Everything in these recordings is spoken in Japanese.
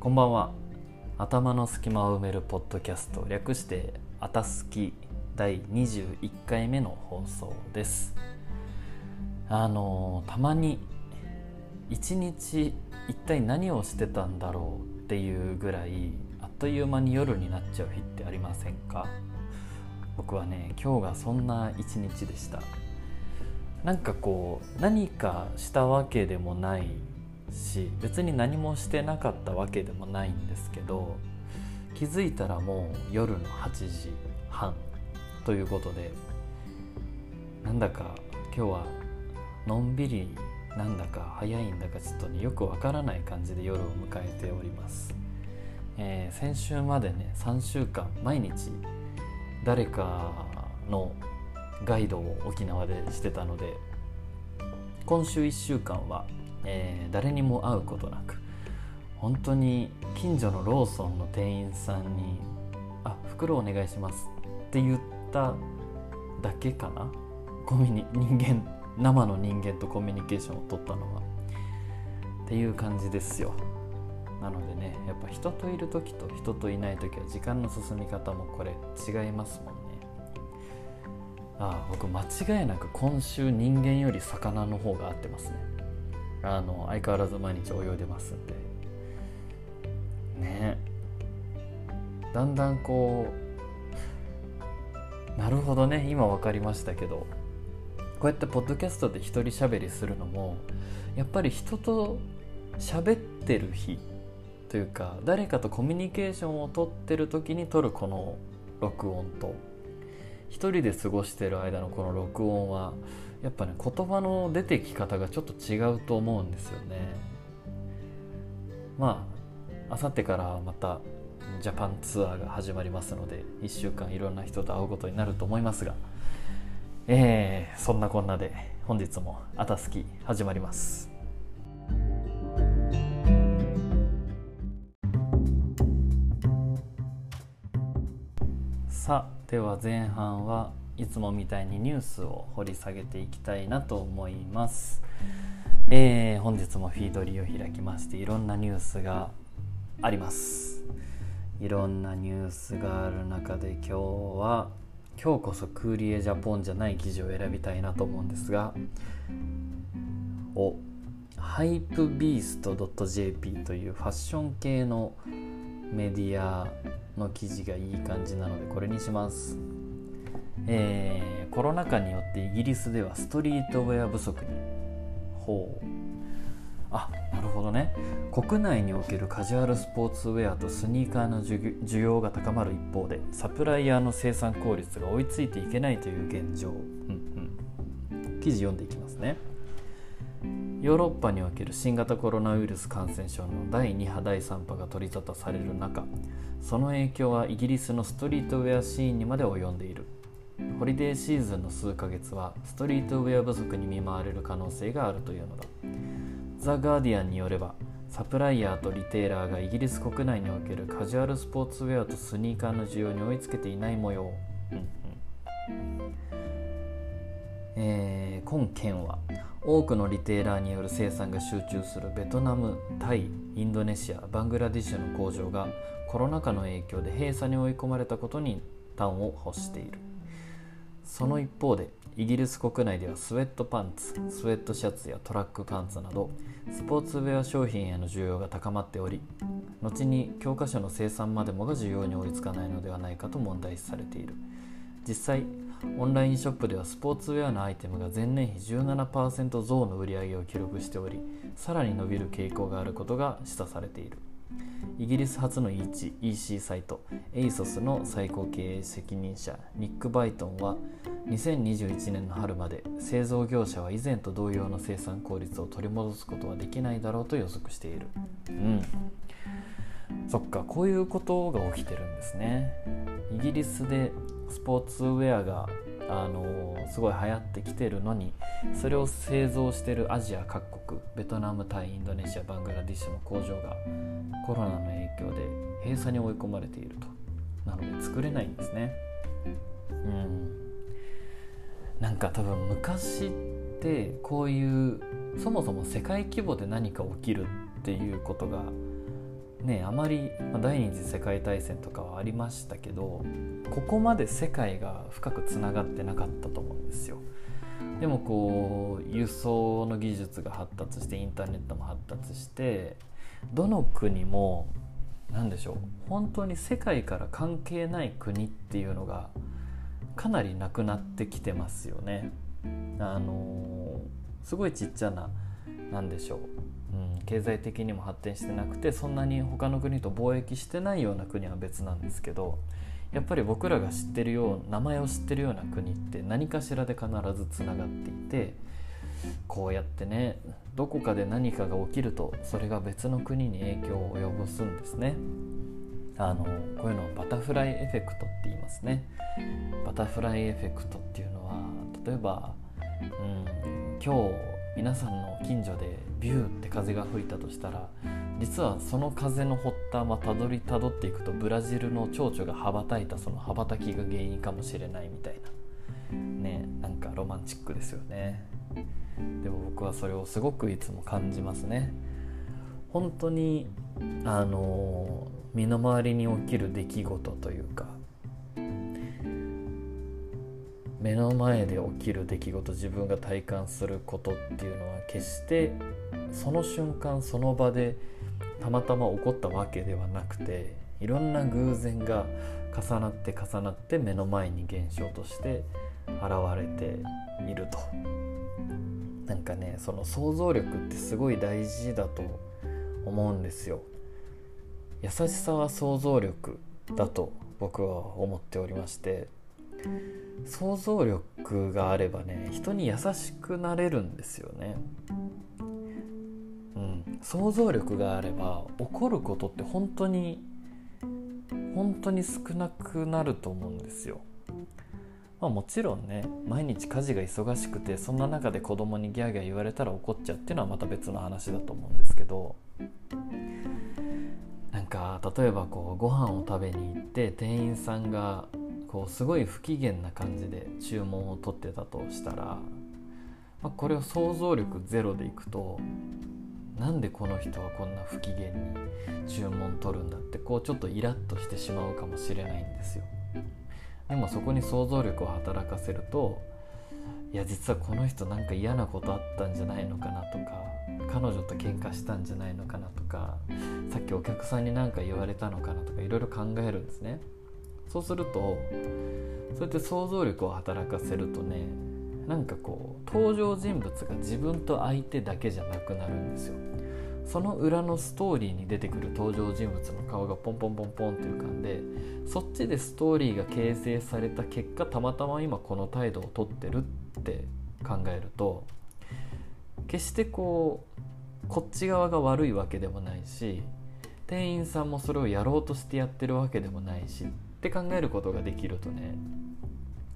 こんばんは。頭の隙間を埋めるポッドキャスト略して「あたすき」第21回目の放送です。あのたまに一日一体何をしてたんだろうっていうぐらいあっという間に夜になっちゃう日ってありませんか？僕はね今日がそんな一日でした。なんかこう何かしたわけでもないし別に何もしてなかったわけでもないんですけど気づいたらもう夜の8時半ということでなんだか今日はのんびりなんだか早いんだかちょっとねよくわからない感じで夜を迎えております、えー、先週までね3週間毎日誰かのガイドを沖縄でしてたので今週1週間はえー、誰にも会うことなく本当に近所のローソンの店員さんに「あ袋お願いします」って言っただけかな。コミュニ人間生の人間とコミュニケーションを取ったのは。っていう感じですよ。なのでねやっぱ人といる時と人といない時は時間の進み方もこれ違いますもんね。ああ僕間違いなく今週人間より魚の方が合ってますね。あの相変わらず毎日泳いでますんで。ね。だんだんこうなるほどね。今分かりましたけど。こうやってポッドキャストで一人喋りするのもやっぱり人と喋ってる日というか誰かとコミュニケーションをとってる時に撮るこの録音と。一人で過ごしてる間のこの録音はやっぱね言葉の出てき方がちょっと違うと思うんですよね。まああさってからまたジャパンツアーが始まりますので1週間いろんな人と会うことになると思いますがえー、そんなこんなで本日も「あたすき」始まります。さあでは前半はいつもみたいにニュースを掘り下げていきたいなと思います、えー、本日もフィードリーを開きましていろんなニュースがあります。いろんなニュースがある中で今日は今日こそクーリエジャポンじゃない記事を選びたいなと思うんですがおハイプビースト .jp というファッション系のメディアの記事がいい感じなのでこれにします。えー、コロナ禍によってイギリスではストリートウェア不足に。ほう。あなるほどね。国内におけるカジュアルスポーツウェアとスニーカーの需要が高まる一方でサプライヤーの生産効率が追いついていけないという現状、うんうん、記事読んでいきますね。ヨーロッパにおける新型コロナウイルス感染症の第2波第3波が取り沙汰される中その影響はイギリスのストリートウェアシーンにまで及んでいる。ホリデーシーズンの数ヶ月はストリートウェア不足に見舞われる可能性があるというのだ。ザ・ガーディアンによればサプライヤーとリテーラーがイギリス国内におけるカジュアルスポーツウェアとスニーカーの需要に追いつけていない模様、えー、今県は多くのリテーラーによる生産が集中するベトナムタイインドネシアバングラディッシュの工場がコロナ禍の影響で閉鎖に追い込まれたことに端を欲している。その一方でイギリス国内ではスウェットパンツスウェットシャツやトラックパンツなどスポーツウェア商品への需要が高まっており後に教科書の生産までもが需要に追いつかないのではないかと問題視されている。実際オンラインショップではスポーツウェアのアイテムが前年比17%増の売り上げを記録しておりさらに伸びる傾向があることが示唆されている。イギリス初の EC サイト ASOS の最高経営責任者ニック・バイトンは2021年の春まで製造業者は以前と同様の生産効率を取り戻すことはできないだろうと予測している。うん。そっかこういうことが起きてるんですね。イギリスでスポーツウェアがあのすごい流行ってきてるのにそれを製造してるアジア各国ベトナムタイインドネシアバングラディッシュの工場がコロナの影響で閉鎖に追い込まれていると。なので作れないんですね。うん。なんか多分昔ってこういうそもそも世界規模で何か起きるっていうことがねあまり、まあ、第二次世界大戦とかはありましたけどここまで世界が深くつながってなかったと思うんですよ。でもこう輸送の技術が発達してインターネットも発達してどの国も何でしょう本当に世界から関係ない国っていうのがかなりなくなってきてますよね。あのすごいちっちゃな何でしょう、うん、経済的にも発展してなくてそんなに他の国と貿易してないような国は別なんですけどやっぱり僕らが知ってるよう名前を知ってるような国って何かしらで必ずつながっていてこうやってねどこかで何かが起きるとそれが別の国に影響を及ぼすんですね。あのこういうのをバタフライエフェクトって言いますね。バタフライエフェクトっていうのは例えば、うん、今日皆さんの近所でビューって風が吹いたとしたら実はその風の発端はたどりたどっていくとブラジルの蝶々が羽ばたいたその羽ばたきが原因かもしれないみたいな。ねなんかロマンチックですよね。でも僕はそれをすごくいつも感じますね。本当にあの身の回りに起きる出来事というか目の前で起きる出来事自分が体感することっていうのは決してその瞬間その場でたまたま起こったわけではなくていろんな偶然が重なって重なって目の前に現象として現れていると。なんかねその想像力ってすごい大事だと思うんですよ。優しさは想像力だと僕は思っておりまして想像力があればね人に優しくなれるんですよね。うん、想像力があれば起こることって本当に本当に少なくなると思うんですよ。まあ、もちろんね毎日家事が忙しくてそんな中で子供にギャーギャー言われたら怒っちゃうっていうのはまた別の話だと思うんですけどなんか例えばこうご飯を食べに行って店員さんがこうすごい不機嫌な感じで注文を取ってたとしたら、まあ、これを想像力ゼロでいくとなんでこの人はこんな不機嫌に注文取るんだってこうちょっとイラッとしてしまうかもしれないんですよ。でもそこに想像力を働かせるといや実はこの人なんか嫌なことあったんじゃないのかなとか彼女と喧嘩したんじゃないのかなとかさっきお客さんに何か言われたのかなとかいろいろ考えるんですね。そうするとそうやって想像力を働かせるとねなんかこう登場人物が自分と相手だけじゃなくなるんですよ。その裏のストーリーに出てくる登場人物の顔がポンポンポンポンって浮かんでそっちでストーリーが形成された結果たまたま今この態度をとってるって考えると決してこうこっち側が悪いわけでもないし店員さんもそれをやろうとしてやってるわけでもないしって考えることができるとね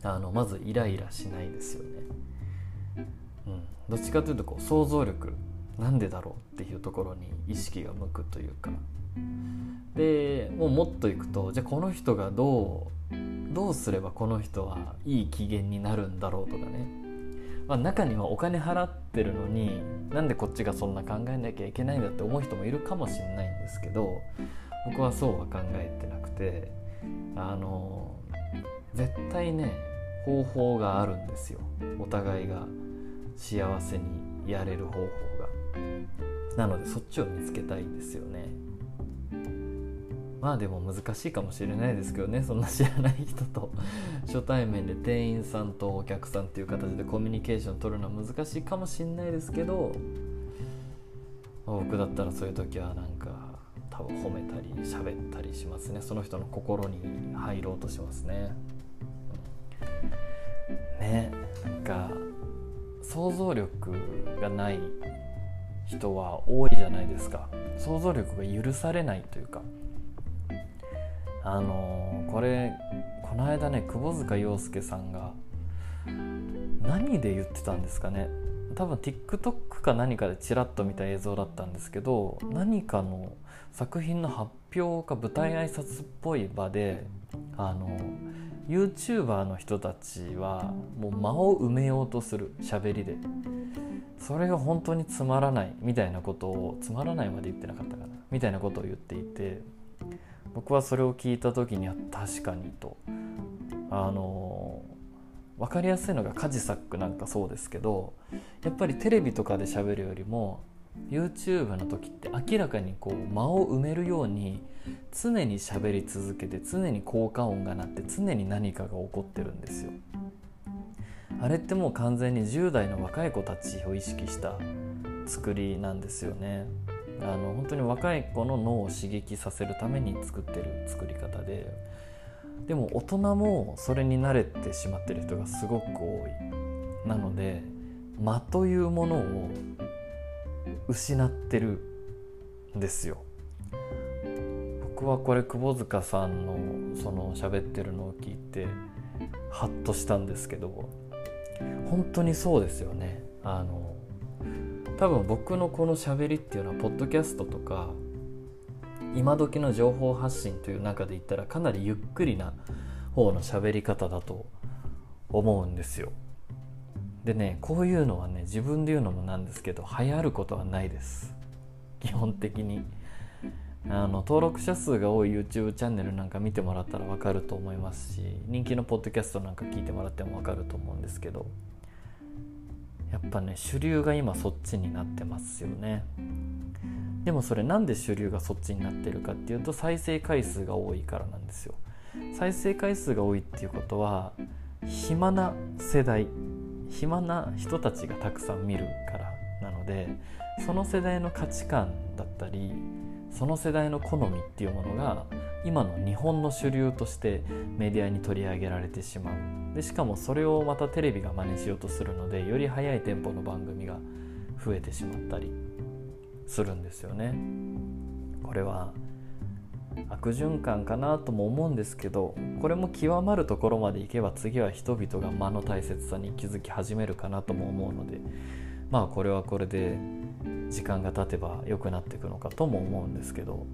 あのまずイライラしないですよね。うん、どっちかというとこう想像力なんでだろうっていうところに意識が向くというか。でもうもっといくとじゃあこの人がどうどうすればこの人はいい機嫌になるんだろうとかね、まあ、中にはお金払ってるのになんでこっちがそんな考えなきゃいけないんだって思う人もいるかもしれないんですけど僕はそうは考えてなくて。あの絶対ね方法があるんですよ。お互いが幸せにやれる方法が。なのでそっちを見つけたいんですよね。まあでも難しいかもしれないですけどね。そんな知らない人と 初対面で店員さんとお客さんっていう形でコミュニケーション取るのは難しいかもしれないですけど僕だったらそういう時はなんか多分褒めたり喋ったりしますね。その人の心に入ろうとしますね。ねなんか想像力がない人は多いじゃないですか。想像力が許されないというか。あのー、これこの間ね窪塚洋介さんが何で言ってたんですかね。多分 TikTok か何かでチラッと見た映像だったんですけど何かの作品の発表か舞台挨拶っぽい場であの YouTuber の人たちはもう間を埋めようとする喋りでそれが本当につまらないみたいなことをつまらないまで言ってなかったかなみたいなことを言っていて僕はそれを聞いた時には確かにと。あの分かりやすいのがカジサックなんかそうですけどやっぱりテレビとかで喋るよりも YouTube の時って明らかにこう間を埋めるように常に喋り続けて常に効果音が鳴って常に何かが起こってるんですよ。あれってもう完全に10代の若い子たちを意識した作りなんですよね。あの本当に若い子の脳を刺激させるために作ってる作り方ででも大人もそれに慣れてしまってる人がすごく多いなので間というものを失ってるんですよ僕はこれ窪塚さんのその喋ってるのを聞いてハッとしたんですけど本当にそうですよねあの多分僕のこの喋りっていうのはポッドキャストとか今時の情報発信という中で言ったらかなりゆっくりな方の喋り方だと思うんですよ。でねこういうのはね自分で言うのもなんですけど流行ることはないです。基本的に。あの登録者数が多い YouTube チャンネルなんか見てもらったら分かると思いますし人気のポッドキャストなんか聞いてもらっても分かると思うんですけど。やっぱね主流が今そっちになってますよね。でもそれなんで主流がそっちになってるかっていうと再生回数が多いからなんですよ。再生回数が多いっていうことは暇な世代暇な人たちがたくさん見るからなのでその世代の価値観だったりその世代の好みっていうものが今の日本の主流としてメディアに取り上げられてしまうでしかもそれをまたテレビが真似しようとするのでより速いテンポの番組が増えてしまったりするんですよね。これは悪循環かなとも思うんですけどこれも極まるところまでいけば次は人々が間の大切さに気づき始めるかなとも思うのでまあこれはこれで時間が経てば良くなっていくのかとも思うんですけど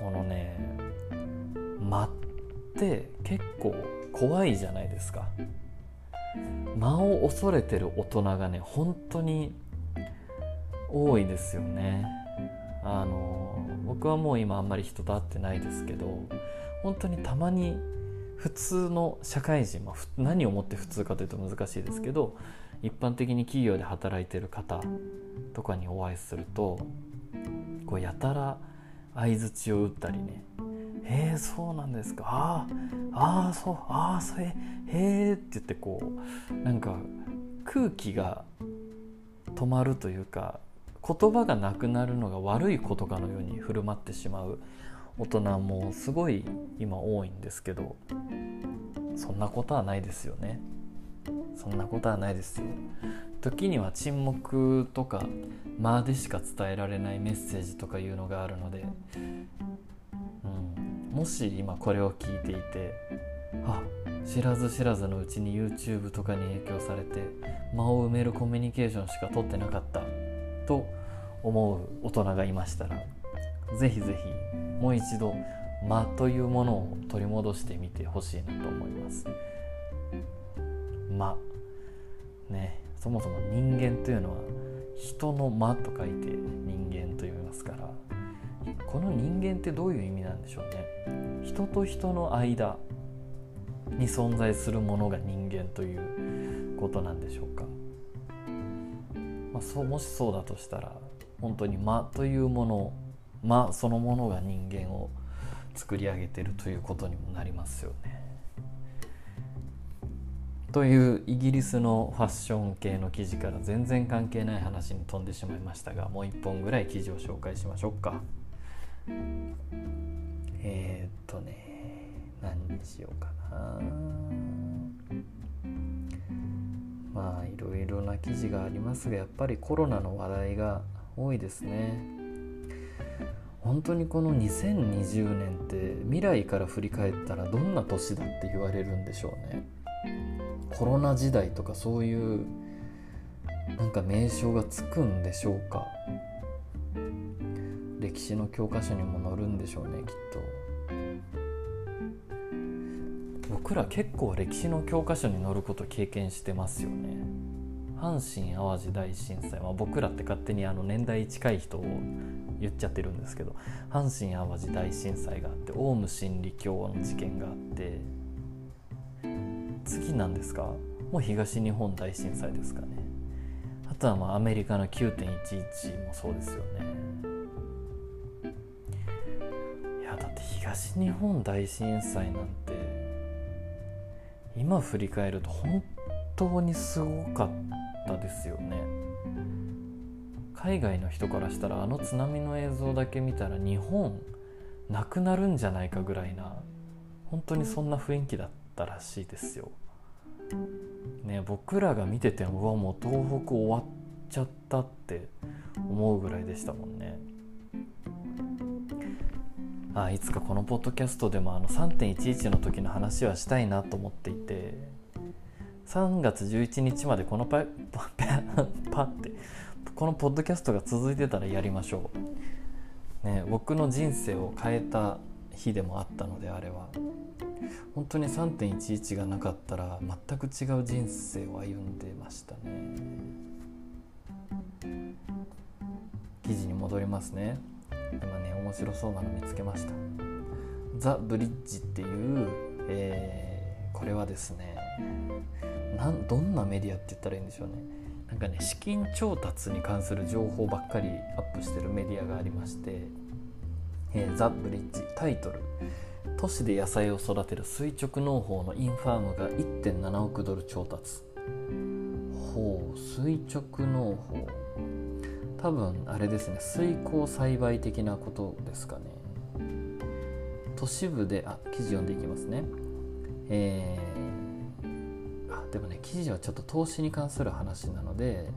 このね間って結構怖いじゃないですか。間を恐れてる大人がね本当に多いですよね。あの僕はもう今あんまり人と会ってないですけど本当にたまに普通の社会人、まあ、何をもって普通かというと難しいですけど一般的に企業で働いてる方とかにお会いするとこうやたら相づちを打ったりね「へえそうなんですか。あああそうああそれへえ」って言ってこうなんか空気が止まるというか言葉がなくなるのが悪いことかのように振る舞ってしまう大人もすごい今多いんですけどそんなことはないですよね。そんなことはないですよ。時には沈黙とか間でしか伝えられないメッセージとかいうのがあるので、うん、もし今これを聞いていてあ知らず知らずのうちに YouTube とかに影響されて間を埋めるコミュニケーションしか取ってなかった。と思う大人がいましたらぜひぜひもう一度間というものを取り戻してみてほしいなと思います間ねそもそも人間というのは人の間と書いて人間と言いますからこの人間ってどういう意味なんでしょうね。人と人の間に存在するものが人間ということなんでしょうか、そうもしそうだとしたら本当に間というもの間そのものが人間を作り上げてるということにもなりますよね。というイギリスのファッション系の記事から全然関係ない話に飛んでしまいましたがもう一本ぐらい記事を紹介しましょうか。えー、っとね何にしようかな。まあいろいろな記事がありますがやっぱりコロナの話題が多いですね。本当にこの2020年って未来から振り返ったらどんな年だって言われるんでしょうね。コロナ時代とかそういうなんか名称がつくんでしょうか。歴史の教科書にも載るんでしょうねきっと。僕ら結構歴史の教科書に載ること経験してますよね。阪神・淡路大震災、まあ、僕らって勝手にあの年代近い人を言っちゃってるんですけど阪神・淡路大震災があってオウム真理教の事件があって次なんですか？もう東日本大震災ですかね。あとはまあアメリカの9.11もそうですよね。いやだって東日本大震災なんて今振り返ると本当にすごかったですよね海外の人からしたらあの津波の映像だけ見たら日本なくなるんじゃないかぐらいな本当にそんな雰囲気だったらしいですよ。ね僕らが見ててうわもう東北終わっちゃったって思うぐらいでしたもんね。あいつかこのポッドキャストでもあの3.11の時の話はしたいなと思っていて3月11日までこのパ パパってこのポッドキャストが続いてたらやりましょう。ね僕の人生を変えた日でもあったのであれは。本当に3.11がなかったら全く違う人生を歩んでましたね。記事に戻りますね。今ね面白そうなの見つけました。ザ・ブリッジっていう、えー、これはですねなんどんなメディアって言ったらいいんでしょうね。なんかね資金調達に関する情報ばっかりアップしてるメディアがありましてえー、ザ・ブリッジタイトル。都市で野菜を育てる垂直農法のインファームが1.7億ドル調達。ほう垂直農法。多分あれですね水耕栽培的なことですかね。都市部であ記事読んでいきますね。えー、あでもね記事はちょっと投資に関する話なので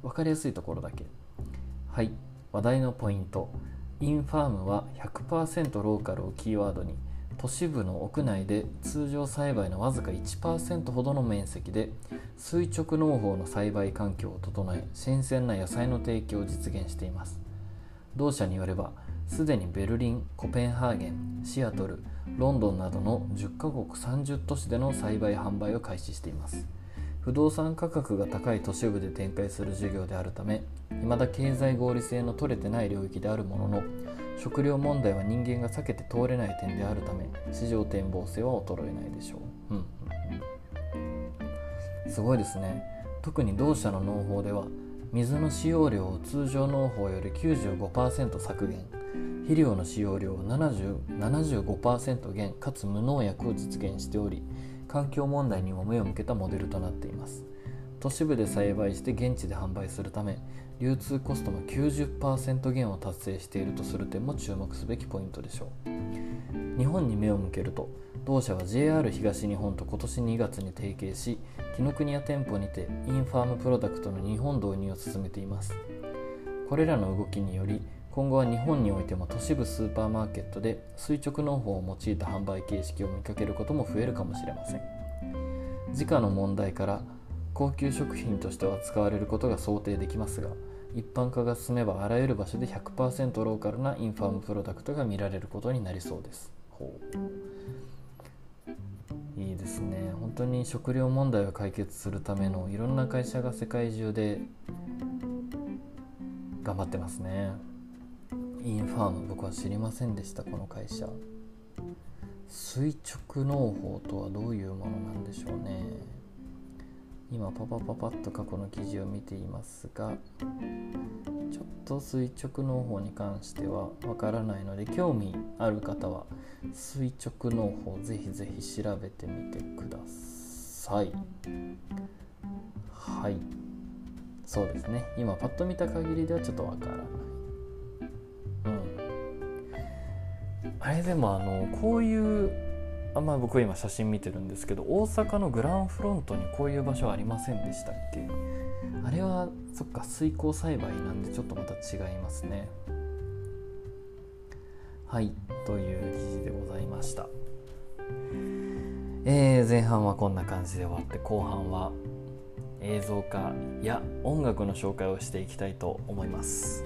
分かりやすいところだけ。はい話題のポイント。インファームは100%ローカルをキーワードに。都市部の屋内で通常栽培のわずか1%ほどの面積で垂直農法の栽培環境を整え新鮮な野菜の提供を実現しています。同社によればすでにベルリンコペンハーゲンシアトルロンドンなどの10カ国30都市での栽培販売を開始しています。不動産価格が高い都市部で展開する事業であるため未だ経済合理性の取れてない領域であるものの食料問題は人間が避けて通れない点であるため市場展望性は衰えないでしょう、うん、すごいですね。特に同社の農法では水の使用量を通常農法より95%削減。肥料の使用量を75%減かつ無農薬を実現しており環境問題にも目を向けたモデルとなっています。都市部で栽培して現地で販売するため流通コストの90%減を達成しているとする点も注目すべきポイントでしょう日本に目を向けると同社は JR 東日本と今年2月に提携し紀ノ国屋店舗にてインファームプロダクトの日本導入を進めています。これらの動きにより今後は日本においても都市部スーパーマーケットで垂直農法を用いた販売形式を見かけることも増えるかもしれません。時価の問題から高級食品としては使われることが想定できますが一般化が進めばあらゆる場所で100%ローカルなインファームプロダクトが見られることになりそうです。いいですね。本当に食料問題を解決するためのいろんな会社が世界中で頑張ってますね。インファーム僕は知りませんでしたこの会社。垂直農法とはどういうものなんでしょうね。今パパパパッと過去の記事を見ていますがちょっと垂直農法に関してはわからないので興味ある方は垂直農法ぜひぜひ調べてみてください。はい。そうですね。今パッと見た限りではちょっとわからない。うん。あれでもあのこういうあまあ僕今写真見てるんですけど大阪のグランフロントにこういう場所ありませんでしたっけ？あれはそっか水耕栽培なんでちょっとまた違いますね。はいという記事でございました。えー、前半はこんな感じで終わって後半は映像化や音楽の紹介をしていきたいと思います。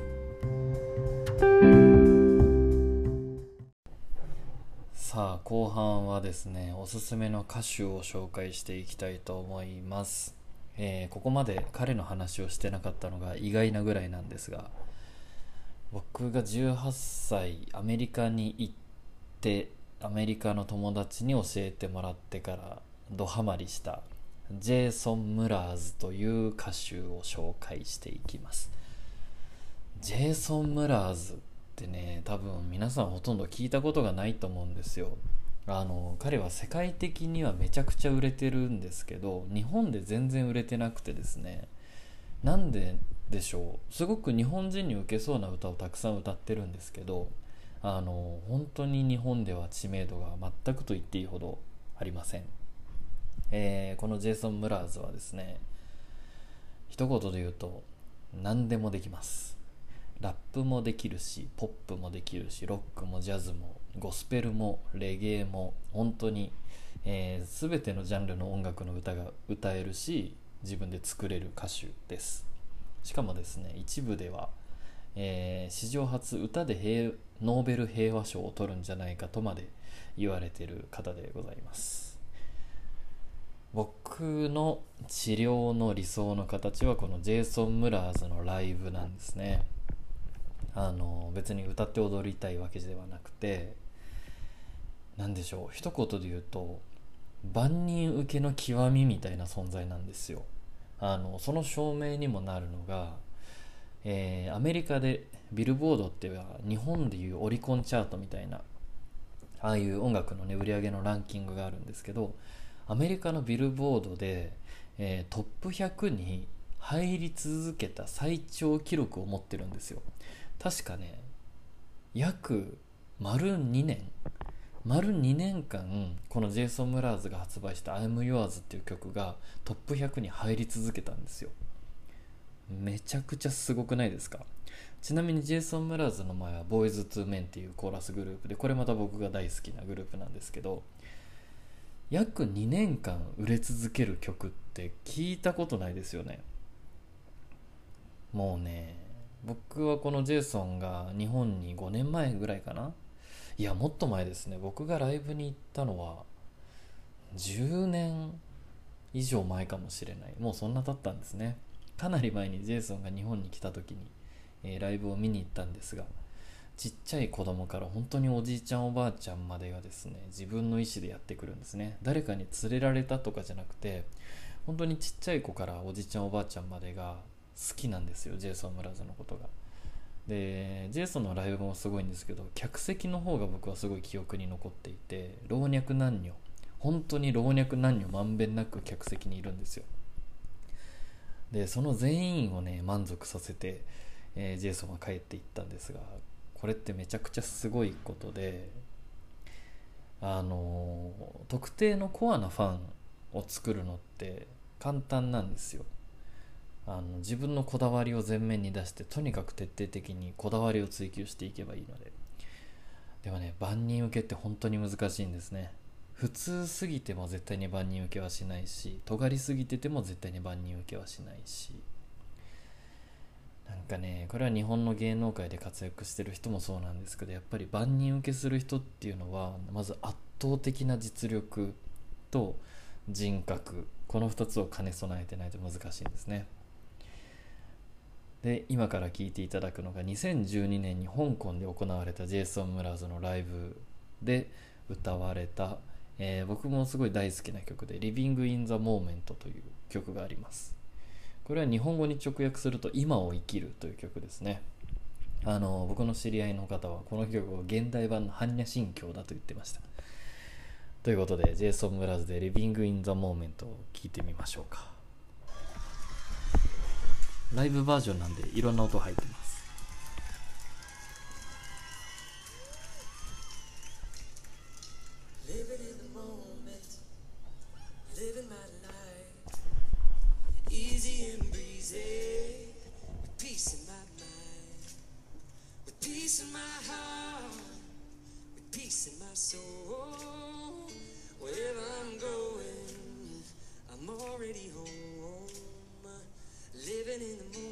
さあ後半はですねおすすめの歌手を紹介していきたいと思います。えー、ここまで彼の話をしてなかったのが意外なぐらいなんですが僕が18歳アメリカに行ってアメリカの友達に教えてもらってからドハマりしたジェイソン・ムラーズという歌手を紹介していきます。ジェイソン・ムラーズってね多分皆さんほとんど聞いたことがないと思うんですよ。あの彼は世界的にはめちゃくちゃ売れてるんですけど日本で全然売れてなくてですね。なんででしょう。すごく日本人に受けそうな歌をたくさん歌ってるんですけどあの本当に日本では知名度が全くと言っていいほどありません、えー、このジェイソン・ムラーズはですね一言で言うと何でもできます。ラップもできるしポップもできるしロックもジャズもゴスペルもレゲエも本当に、えー、全てのジャンルの音楽の歌が歌えるし自分で作れる歌手です。しかもですね一部では、えー、史上初歌で平ノーベル平和賞を取るんじゃないかとまで言われてる方でございます。僕の治療の理想の形はこのジェイソン・ムラーズのライブなんですね。あの別に歌って踊りたいわけではなくて何でしょう一言で言うと万人受けの極みみたいな存在なんですよ。あのその証明にもなるのが、えー、アメリカでビルボードっていう日本でいうオリコンチャートみたいなああいう音楽のね売り上げのランキングがあるんですけどアメリカのビルボードで、えー、トップ100に入り続けた最長記録を持ってるんですよ。確かね約丸2年。丸2年間このジェイソン・ムラーズが発売した「I'm Yours」っていう曲がトップ100に入り続けたんですよ。めちゃくちゃすごくないですか？ちなみにジェイソン・ムラーズの前はボーイズ・トゥ・メンっていうコーラスグループでこれまた僕が大好きなグループなんですけど約2年間売れ続ける曲って聞いたことないですよね。もうね僕はこのジェイソンが日本に5年前ぐらいかな。いやもっと前ですね。僕がライブに行ったのは10年以上前かもしれない。もうそんな経ったんですね。かなり前にジェイソンが日本に来た時に、えー、ライブを見に行ったんですがちっちゃい子供から本当におじいちゃんおばあちゃんまでがですね自分の意思でやってくるんですね。誰かに連れられたとかじゃなくて本当にちっちゃい子からおじいちゃんおばあちゃんまでがきなんですよジェイソン・ムラーズのことが。でジェイソンのライブもすごいんですけど客席の方が僕はすごい記憶に残っていて老若男女本当に老若男女まんべんなく客席にいるんですよ。でその全員をね満足させて、えー、ジェイソンは帰っていったんですがこれってめちゃくちゃすごいことであの特定のコアなファンを作るのって簡単なんですよ。あの自分のこだわりを前面に出してとにかく徹底的にこだわりを追求していけばいいので。でもね万人受けって本当に難しいんですね。普通すぎても絶対に万人受けはしないし尖りすぎてても絶対に万人受けはしないし。なんかねこれは日本の芸能界で活躍してる人もそうなんですけどやっぱり万人受けする人っていうのはまず圧倒的な実力と人格この2つを兼ね備えてないと難しいんですね。で今から聴いていただくのが2012年に香港で行われたジェイソン・ムラーズのライブで歌われた、えー、僕もすごい大好きな曲で「Living in the Moment」という曲があります。これは日本語に直訳すると「今を生きる」という曲ですね。あの僕の知り合いの方はこの曲を現代版の般若心経だと言ってました。ということでジェイソン・ムラーズで「Living in the Moment」を聴いてみましょうか。ライブバージョンなんでいろんな音入ってます living in the moon.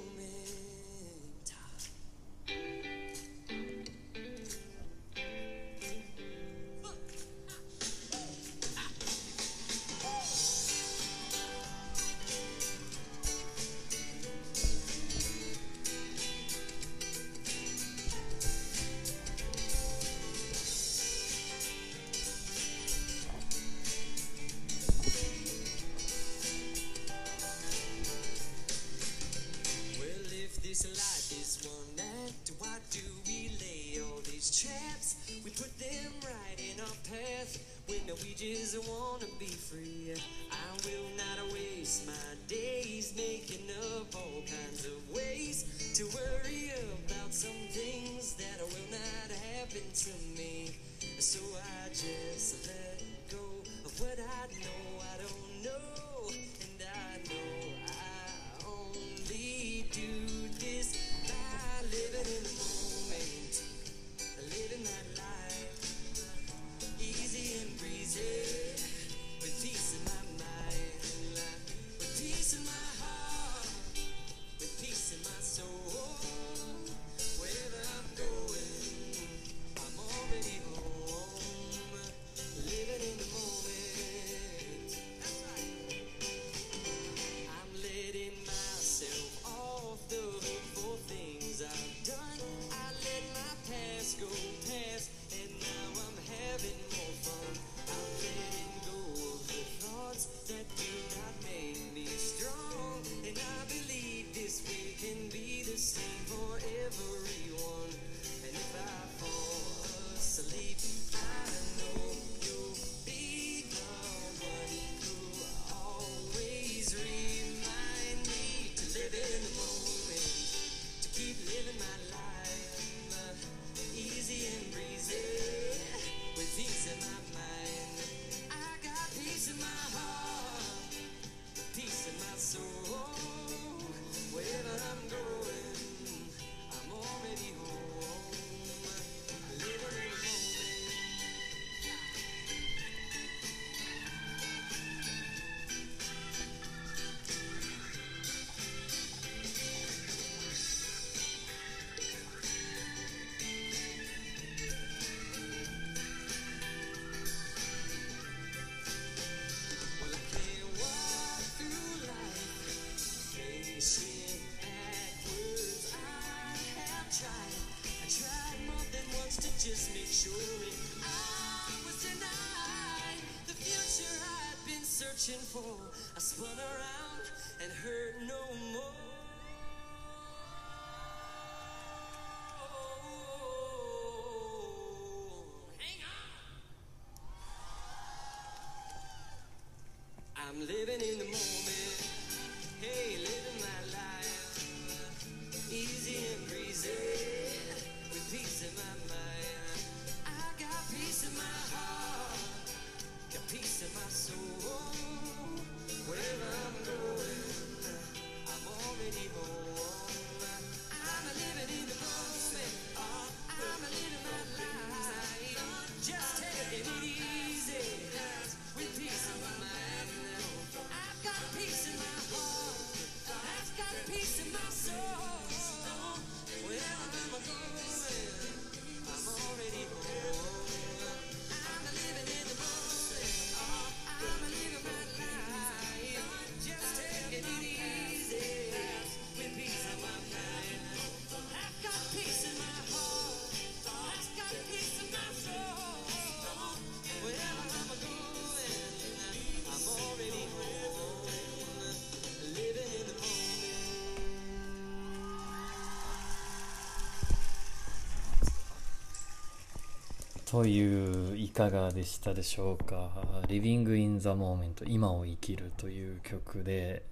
といういかがでしたでしょうか「Living in the Moment 今を生きる」という曲で、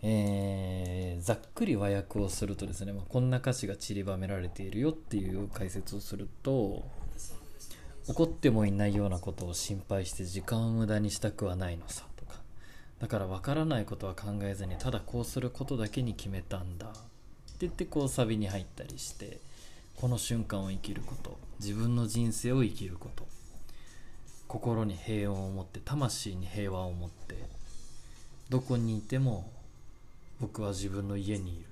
えーざっくり和訳をするとですね、まあ、こんな歌詞が散りばめられているよっていう解説をすると起こってもいないようなことを心配して時間を無駄にしたくはないのさとか。だから分からないことは考えずにただこうすることだけに決めたんだ。って言ってこうサビに入ったりして。この瞬間を生きること。自分の人生を生きること。心に平穏を持って魂に平和を持ってどこにいても僕は自分の家にいる。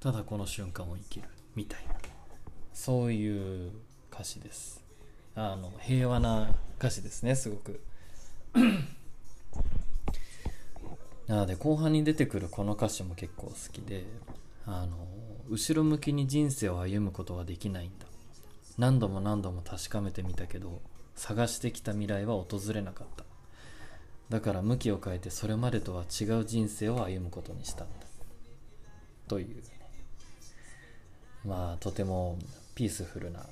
ただこの瞬間を生きる。みたいな。そういう歌詞です。あの平和な歌詞ですねすごく。なので後半に出てくるこの歌詞も結構好きであの後ろ向きに人生を歩むことはできないんだ。何度も何度も確かめてみたけど探してきた未来は訪れなかった。だから向きを変えてそれまでとは違う人生を歩むことにしたんだ。という。まあとてもピースフルな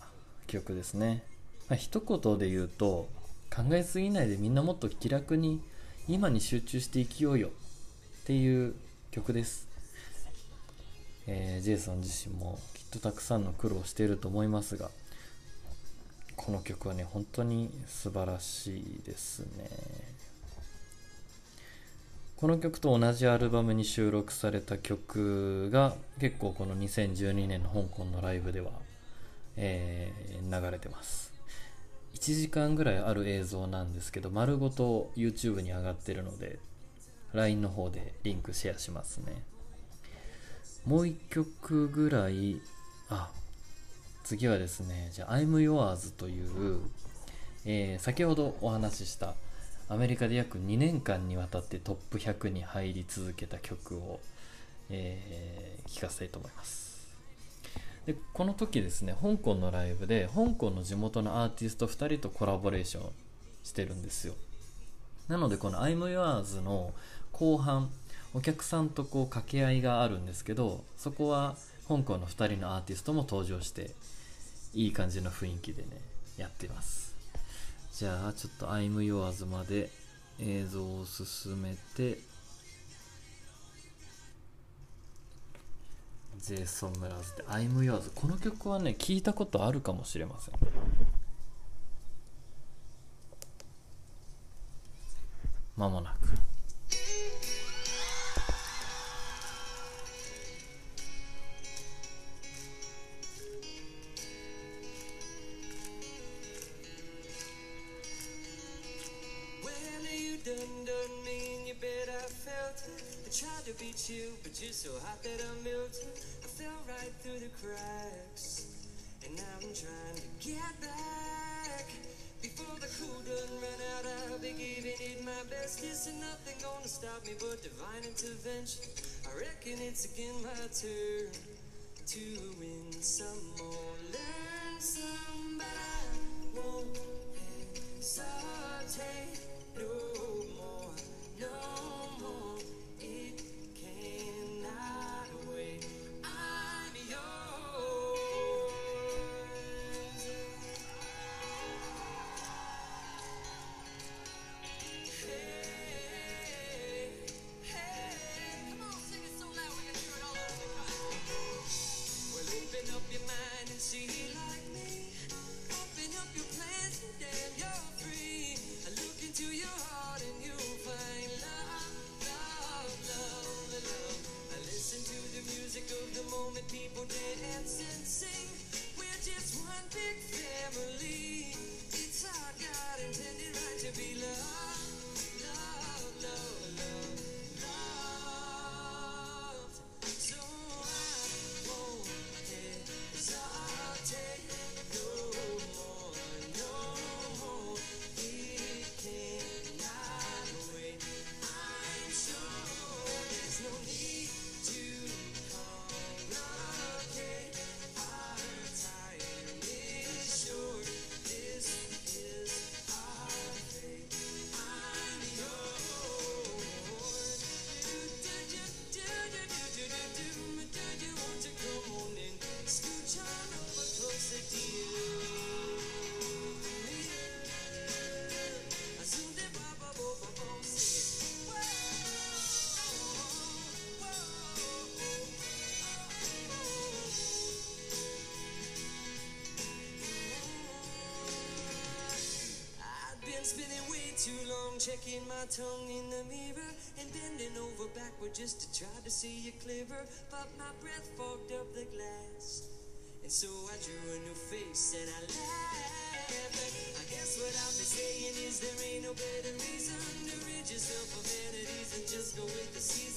曲ですね、まあ、一言で言うと考えすぎないでみんなもっと気楽に今に集中して生きようよっていう曲です、えージェイソン自身もきっとたくさんの苦労をしていると思いますがこの曲はね本当に素晴らしいですね。この曲と同じアルバムに収録された曲が結構この2012年の香港のライブでは、えー流れてます。1時間ぐらいある映像なんですけど丸ごと YouTube に上がってるので LINE の方でリンクシェアしますね。もう1曲ぐらいあ次はですねじゃあ I'm Yours という、えー先ほどお話ししたアメリカで約2年間にわたってトップ100に入り続けた曲を、えー聴かせたいと思います。でこの時ですね香港のライブで香港の地元のアーティスト2人とコラボレーションしてるんですよ。なのでこの「I'm Yours」の後半お客さんとこう掛け合いがあるんですけどそこは香港の2人のアーティストも登場していい感じの雰囲気でねやってます。じゃあちょっと「I'm Yours」まで映像を進めてジェイソン・ムラーズで「I'm Yours」この曲はね聞いたことあるかもしれません。まもなく。You, but you're so hot that I melted. I fell right through the cracks, and now I'm trying to get back. Before the cool done run out, I'll be giving it my best. Isn't nothing gonna stop me but divine intervention. I reckon it's again my turn to win some more, checking my tongue in the mirror and bending over backward just to try to see you clearer. But my breath fogged up the glass, and so I drew a new face and I laughed. I guess what I've been saying is there ain't no better reason to rid yourself of vanities and just go with the seasons.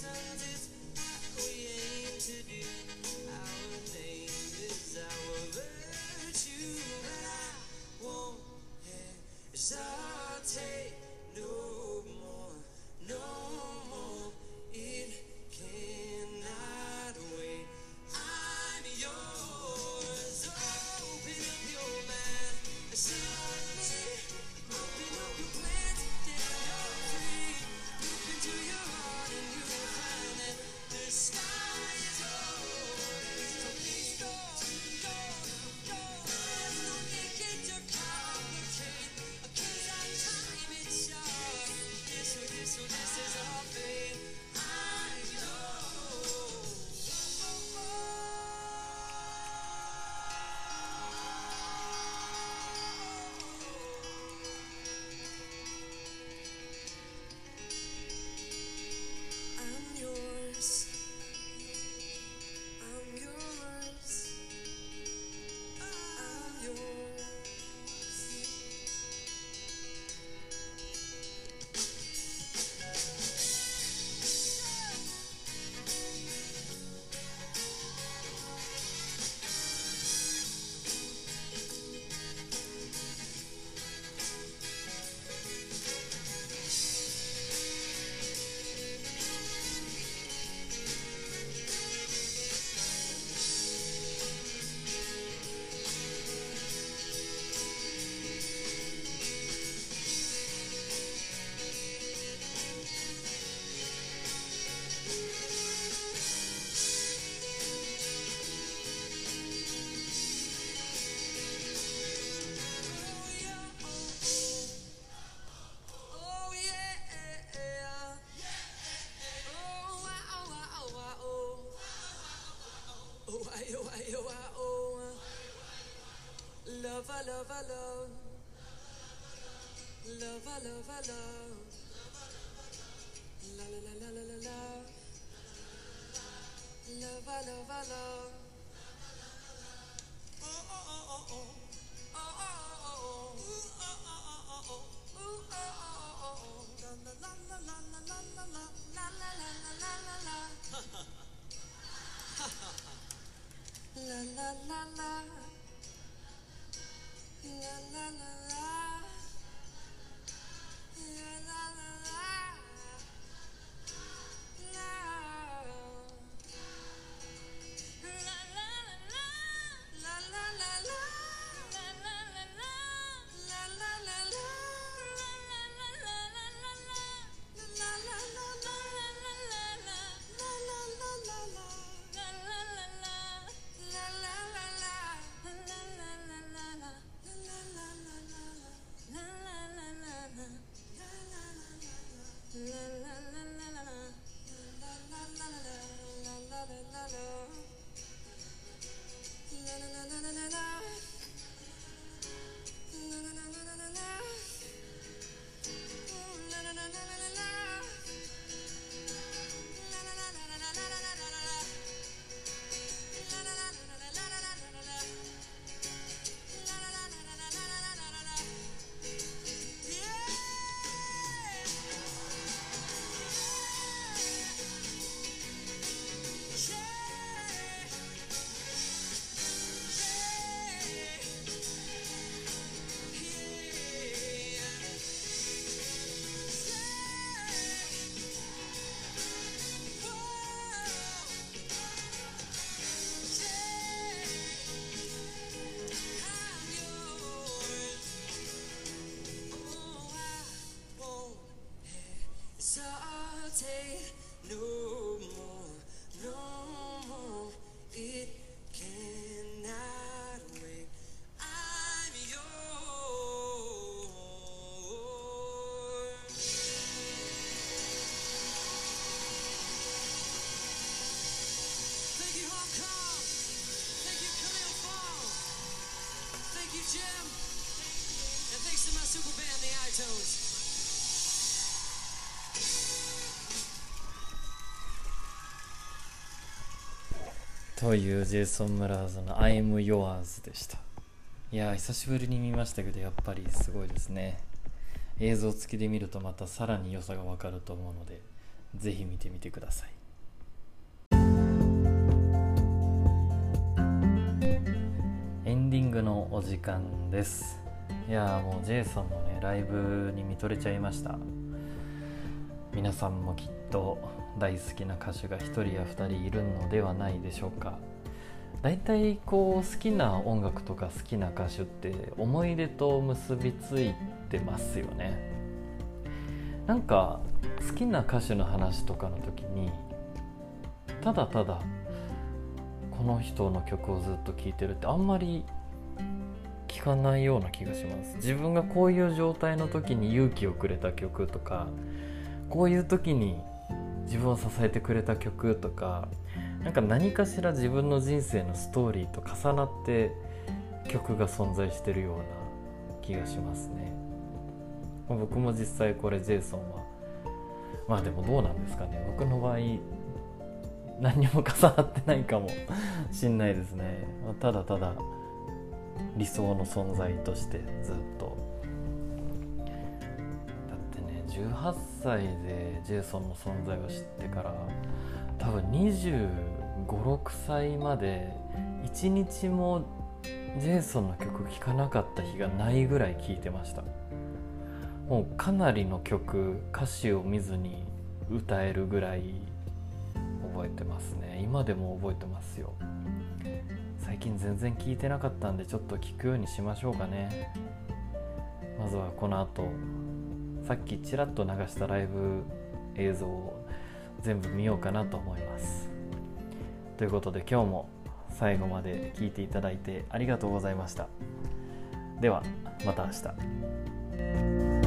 というジェイソン・ムラーズの「I'm Yours」でした。いやー久しぶりに見ましたけどやっぱりすごいですね。映像付きで見るとまたさらに良さがわかると思うのでぜひ見てみてください。エンディングのお時間です。いやもうジェイソンのねライブに見とれちゃいました。皆さんもきっと大好きな歌手が1人や2人いるのではないでしょうか。大体こう好きな音楽とか好きな歌手って思い出と結びついてますよね。なんか好きな歌手の話とかの時にただただこの人の曲をずっと聴いてるってあんまり聞かないような気がします。自分がこういう状態の時に勇気をくれた曲とかこういう時に自分を支えてくれた曲とかなんか何かしら自分の人生のストーリーと重なって曲が存在してるような気がしますね。ま僕も実際これジェイソンはまあでもどうなんですかね。僕の場合何にも重なってないかもしんないですね、まあただただ理想の存在としてずっと18歳でジェイソンの存在を知ってから多分2 5 6歳まで1日もジェイソンの曲聴かなかった日がないぐらい聴いてました。もうかなりの曲歌詞を見ずに歌えるぐらい覚えてますね。今でも覚えてますよ。最近全然聞いてなかったんでちょっと聞くようにしましょうかね。まずはこの後さっきちらっと流したライブ映像を全部見ようかなと思います。ということで今日も最後まで聞いていただいてありがとうございました。ではまた明日。